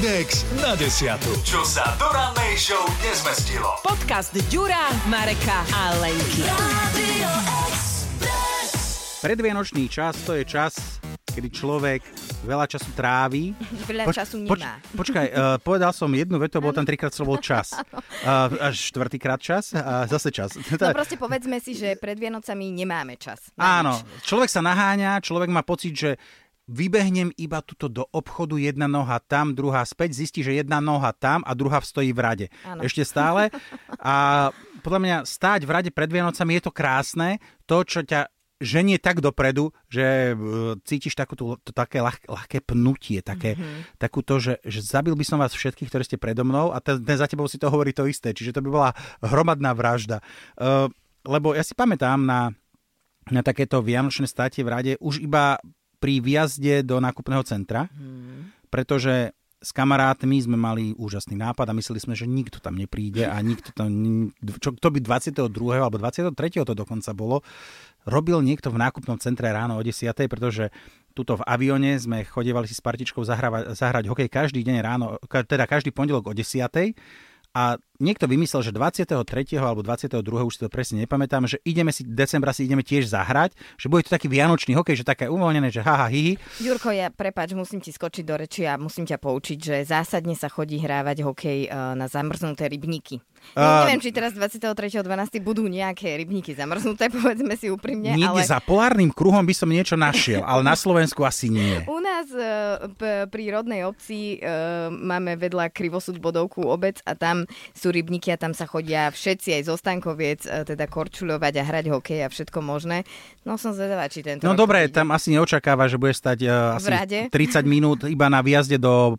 Index na desiatu. Čo sa do rannej show nezmestilo. Podcast Ďura, Mareka a Lenky. Predvianočný čas to je čas, kedy človek veľa času trávi. Veľa času nemá. počkaj, uh, povedal som jednu vetu, bol tam trikrát slovo čas. Uh, až štvrtýkrát čas a zase čas. No proste povedzme si, že pred Vianocami nemáme čas. Na Áno, nič. človek sa naháňa, človek má pocit, že vybehnem iba tuto do obchodu, jedna noha tam, druhá späť, zistí, že jedna noha tam a druhá stojí v rade. Ano. Ešte stále. A podľa mňa stáť v rade pred Vianocami je to krásne. To, čo ťa ženie tak dopredu, že uh, cítiš takú to také ľah, ľahké pnutie, také, mm-hmm. takúto, že, že zabil by som vás všetkých, ktorí ste predo mnou a ten, ten za tebou si to hovorí to isté. Čiže to by bola hromadná vražda. Uh, lebo ja si pamätám na, na takéto vianočné státie v rade už iba pri výjazde do nákupného centra, hmm. pretože s kamarátmi sme mali úžasný nápad a mysleli sme, že nikto tam nepríde a nikto tam, čo, to by 22. alebo 23. to dokonca bolo, robil niekto v nákupnom centre ráno o 10. pretože tuto v avione sme chodevali si s partičkou zahrať, zahrať hokej každý deň ráno, teda každý pondelok o 10 a niekto vymyslel, že 23. alebo 22. už si to presne nepamätám, že ideme si, decembra si ideme tiež zahrať, že bude to taký vianočný hokej, že také uvoľnené, že haha, hihi. Jurko, ja prepač, musím ti skočiť do reči a musím ťa poučiť, že zásadne sa chodí hrávať hokej eh, na zamrznuté rybníky. Ja neviem, či teraz 23.12. budú nejaké rybníky zamrznuté, povedzme si úprimne. Niekde ale... za polárnym kruhom by som niečo našiel, ale na Slovensku asi nie. Nás p- pri rodnej obci uh, máme vedľa Krivosud bodovku obec a tam sú rybníky a tam sa chodia všetci aj zo Stankoviec, uh, teda korčuľovať a hrať hokej a všetko možné. No som zvedavá, či tento No dobre, tam asi neočakáva, že bude stať asi 30 minút iba na výjazde do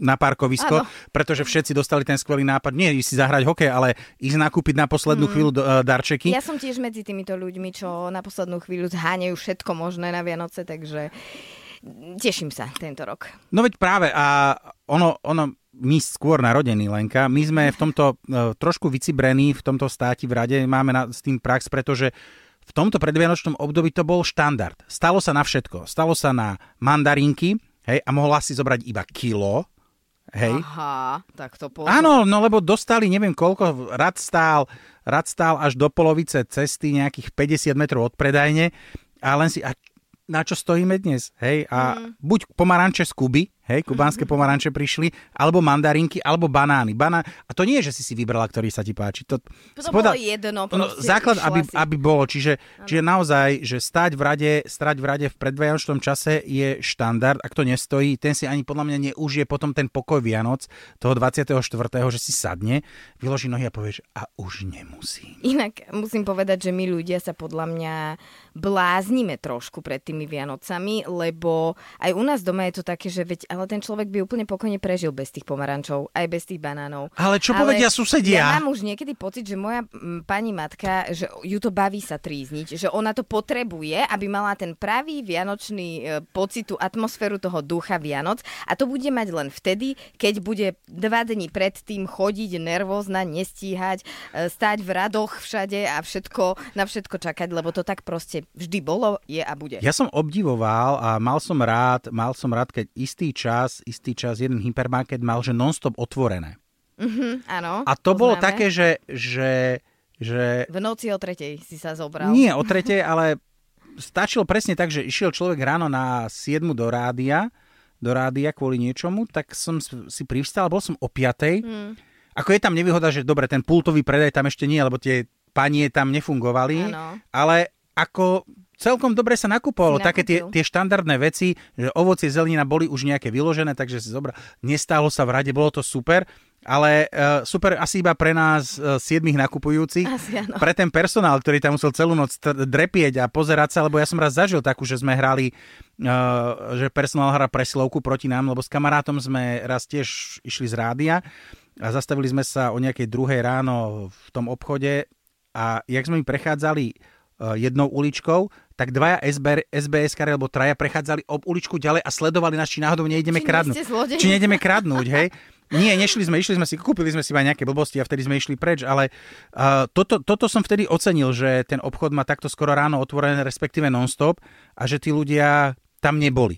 na parkovisko, ano. pretože všetci dostali ten skvelý nápad, nie si zahrať hokej, ale ísť nakúpiť na poslednú mm. chvíľu darčeky. Ja som tiež medzi týmito ľuďmi, čo na poslednú chvíľu zháňajú všetko možné na Vianoce, takže teším sa tento rok. No veď práve a ono, ono my skôr narodení, Lenka, my sme v tomto uh, trošku vycibrení v tomto státi v rade, máme na, s tým prax, pretože v tomto predvianočnom období to bol štandard. Stalo sa na všetko. Stalo sa na mandarinky, hej, a mohla si zobrať iba kilo, Hej. Aha, tak to pozor. Áno, no lebo dostali neviem koľko, rad stál, rad stál až do polovice cesty, nejakých 50 metrov od predajne a len si, a na čo stojíme dnes? Hej, a mm. buď pomaranče z Kuby, hej, kubánske pomaranče prišli, alebo mandarinky, alebo banány. Baná... A to nie je, že si si vybrala, ktorý sa ti páči. To, to spoda... bolo jedno. No, základ, aby, si... aby bolo. Čiže, čiže naozaj, že stať v rade, stať v rade v predvianočnom čase je štandard. Ak to nestojí, ten si ani podľa mňa neužije potom ten pokoj Vianoc toho 24., že si sadne, vyloží nohy a povieš, a už nemusí. Inak musím povedať, že my ľudia sa podľa mňa bláznime trošku pred tými Vianocami, lebo aj u nás doma je to také, že veď ale ten človek by úplne pokojne prežil bez tých pomarančov, aj bez tých banánov. Ale čo ale povedia susedia? Ja mám už niekedy pocit, že moja m, pani matka, že ju to baví sa trízniť, že ona to potrebuje, aby mala ten pravý vianočný e, pocit, tú atmosféru toho ducha Vianoc a to bude mať len vtedy, keď bude dva dní predtým chodiť nervózna, nestíhať, e, stať v radoch všade a všetko, na všetko čakať, lebo to tak proste vždy bolo, je a bude. Ja som obdivoval a mal som rád, mal som rád, keď istý čas čas, istý čas jeden hypermarket mal, že non-stop otvorené. Mm-hmm, áno. A to bolo také, že, že, že... V noci o tretej si sa zobral. Nie o tretej, ale stačilo presne tak, že išiel človek ráno na 7 do rádia, do rádia kvôli niečomu, tak som si privstal, bol som o 5. Mm. Ako je tam nevýhoda, že dobre, ten pultový predaj tam ešte nie, lebo tie panie tam nefungovali, ano. ale ako celkom dobre sa nakupovalo. Také tie, tie štandardné veci, že ovocie, zelenina boli už nejaké vyložené, takže si zobral. Nestálo sa v rade, bolo to super. Ale uh, super asi iba pre nás uh, siedmých nakupujúcich. Asi, pre ten personál, ktorý tam musel celú noc drepieť a pozerať sa, lebo ja som raz zažil takú, že sme hrali, uh, že personál hrá presilovku proti nám, lebo s kamarátom sme raz tiež išli z rádia a zastavili sme sa o nejakej druhej ráno v tom obchode a jak sme mi prechádzali jednou uličkou, tak dvaja SB, SBS alebo traja prechádzali ob uličku ďalej a sledovali nás, či náhodou nejdeme kradnúť. Či nejdeme kradnúť, hej. Nie, nešli sme, išli sme si, kúpili sme si aj nejaké blbosti a vtedy sme išli preč, ale uh, toto, toto som vtedy ocenil, že ten obchod má takto skoro ráno otvorené, respektíve non-stop a že tí ľudia tam neboli.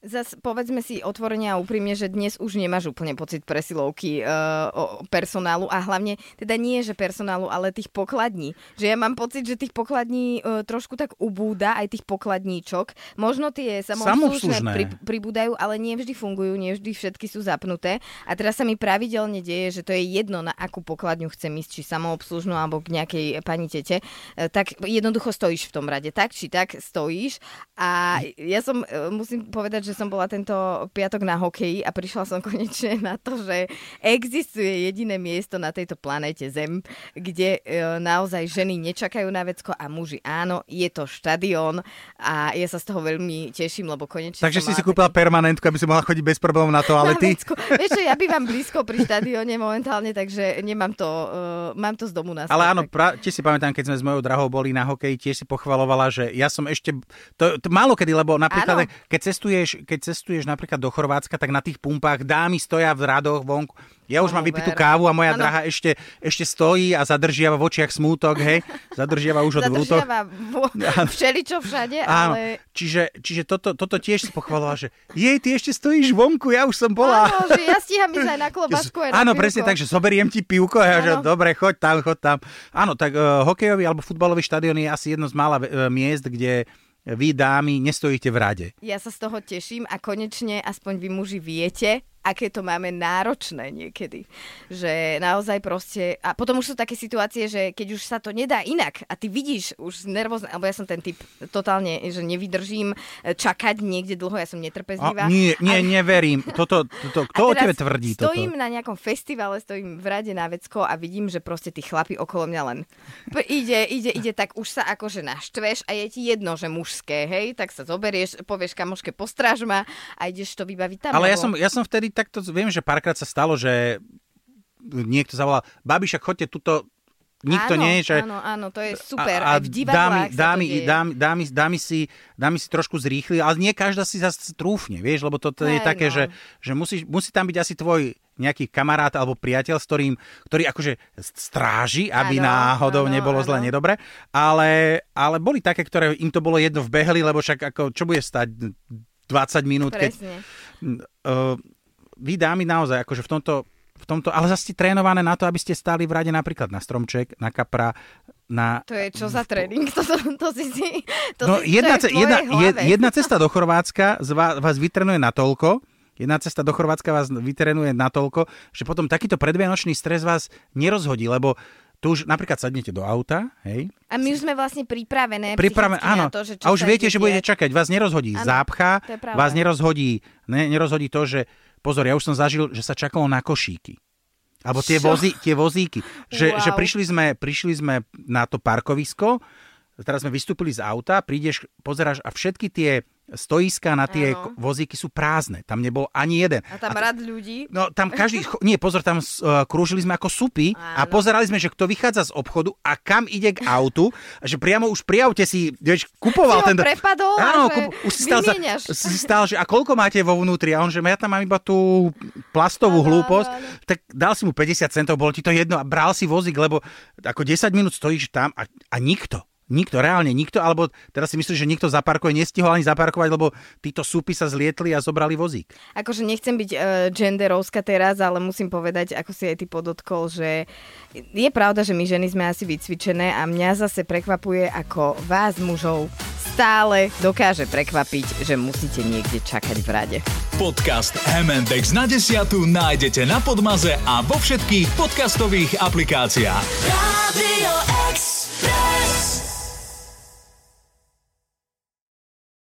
Zas povedzme si otvorene a úprimne, že dnes už nemáš úplne pocit presilovky uh, personálu a hlavne teda nie, že personálu, ale tých pokladní. Že ja mám pocit, že tých pokladní uh, trošku tak ubúda, aj tých pokladníčok. Možno tie samoobslužné pri, pribúdajú, ale nie vždy fungujú, nie vždy všetky sú zapnuté. A teraz sa mi pravidelne deje, že to je jedno, na akú pokladňu chcem ísť, či samoobslužnú alebo k nejakej pani tete, uh, tak jednoducho stojíš v tom rade. Tak či tak stojíš. A ja som, uh, musím povedať, že som bola tento piatok na hokeji a prišla som konečne na to, že existuje jediné miesto na tejto planéte Zem, kde e, naozaj ženy nečakajú na vecko a muži áno, je to štadión a ja sa z toho veľmi teším, lebo konečne Takže si si kúpila taký... permanentku, aby si mohla chodiť bez problémov na toalety? Vieš čo, ja bývam blízko pri štadióne momentálne, takže nemám to, uh, mám to z domu na Ale áno, pra, tiež si pamätám, keď sme s mojou drahou boli na hokeji, tiež si pochvalovala, že ja som ešte, to, to málo kedy, lebo napríklad, keď cestuješ, keď cestuješ napríklad do Chorvátska, tak na tých pumpách dámy stoja v radoch vonku. Ja už oh, mám vypitú kávu a moja ano. drahá ešte, ešte stojí a zadržiava v očiach smútok, hej. Zadržiava už od vrútok. Zadržiava všeličo všade, Áno. ale... Čiže, čiže toto, toto tiež si pochvalovala, že jej, ty ešte stojíš vonku, ja už som bola. Áno, že ja stíham ísť aj na klobásku, aj Áno, presne tak, že zoberiem ti pivko, ja, že dobre, choď tam, choď tam. Áno, tak uh, hokejový alebo futbalový štadión je asi jedno z mála uh, miest, kde vy dámy nestojíte v rade. Ja sa z toho teším a konečne aspoň vy muži viete, aké to máme náročné niekedy. Že naozaj proste... A potom už sú také situácie, že keď už sa to nedá inak a ty vidíš už nervózne, alebo ja som ten typ totálne, že nevydržím čakať niekde dlho, ja som netrpezlivá. A, nie, nie, ale... neverím. Toto, toto, kto o tebe tvrdí stojím toto? na nejakom festivale, stojím v rade na vecko a vidím, že proste tí chlapi okolo mňa len ide, ide, ide, tak už sa akože naštveš a je ti jedno, že mužské, hej, tak sa zoberieš, povieš kamoške, postráž ma a ideš to vybaviť tam. Ale ja som, ja som vtedy takto viem, že párkrát sa stalo, že niekto zavolal, babišak, chodte tuto, nikto áno, nie, že... Áno, áno, to je super. A, a Aj v dámy, dámy, dámy, dámy, dámy, si, dámy si trošku zrýchli, ale nie každá si zase trúfne, vieš, lebo toto je také, no. že, že musí, musí tam byť asi tvoj nejaký kamarát alebo priateľ, s ktorým, ktorý akože stráži, aby ano, náhodou ano, nebolo ano. zle, nedobre. Ale, ale boli také, ktoré im to bolo jedno vbehli, lebo však ako, čo bude stať 20 minút, Presne. keď... Uh, vy dámy naozaj, akože v tomto, v tomto, ale zase trénované na to, aby ste stáli v rade napríklad na stromček, na kapra, na... To je čo za tréning? To, to, to si si... To no, si, jedna, ce, jedna, jedna cesta do Chorvátska z vás, vás vytrenuje natoľko, Jedna cesta do Chorvátska vás vytrenuje natoľko, že potom takýto predvianočný stres vás nerozhodí, lebo tu už napríklad sadnete do auta, hej. A my už sme vlastne pripravené. Pripravené, áno. to, že a už viete, že budete čakať. Vás nerozhodí áno, zápcha, vás nerozhodí, ne, nerozhodí to, že Pozor, ja už som zažil, že sa čakalo na košíky. Alebo tie, vozí, tie vozíky. Že, wow. že prišli, sme, prišli sme na to parkovisko, teraz sme vystúpili z auta, prídeš, pozeráš a všetky tie stoiska na tie ano. vozíky sú prázdne. Tam nebol ani jeden. A tam a, rad ľudí? No tam každý, nie, pozor, tam uh, krúžili sme ako supy ano. a pozerali sme, že kto vychádza z obchodu a kam ide k autu. A že priamo už pri aute si, vieš, kupoval si ten... prepadol áno, kup, už si stál, za, si stál, že a koľko máte vo vnútri? A on, že ja tam mám iba tú plastovú ano, hlúposť. Ano, ano. Tak dal si mu 50 centov, bolo ti to jedno a bral si vozík, lebo ako 10 minút stojíš tam a, a nikto. Nikto, reálne nikto, alebo teraz si myslíš, že nikto zaparkuje, nestihol ani zaparkovať, lebo títo súpy sa zlietli a zobrali vozík. Akože nechcem byť uh, genderovská teraz, ale musím povedať, ako si aj ty podotkol, že je pravda, že my ženy sme asi vycvičené a mňa zase prekvapuje, ako vás mužov stále dokáže prekvapiť, že musíte niekde čakať v rade. Podcast MNDX na desiatu nájdete na Podmaze a vo všetkých podcastových aplikáciách.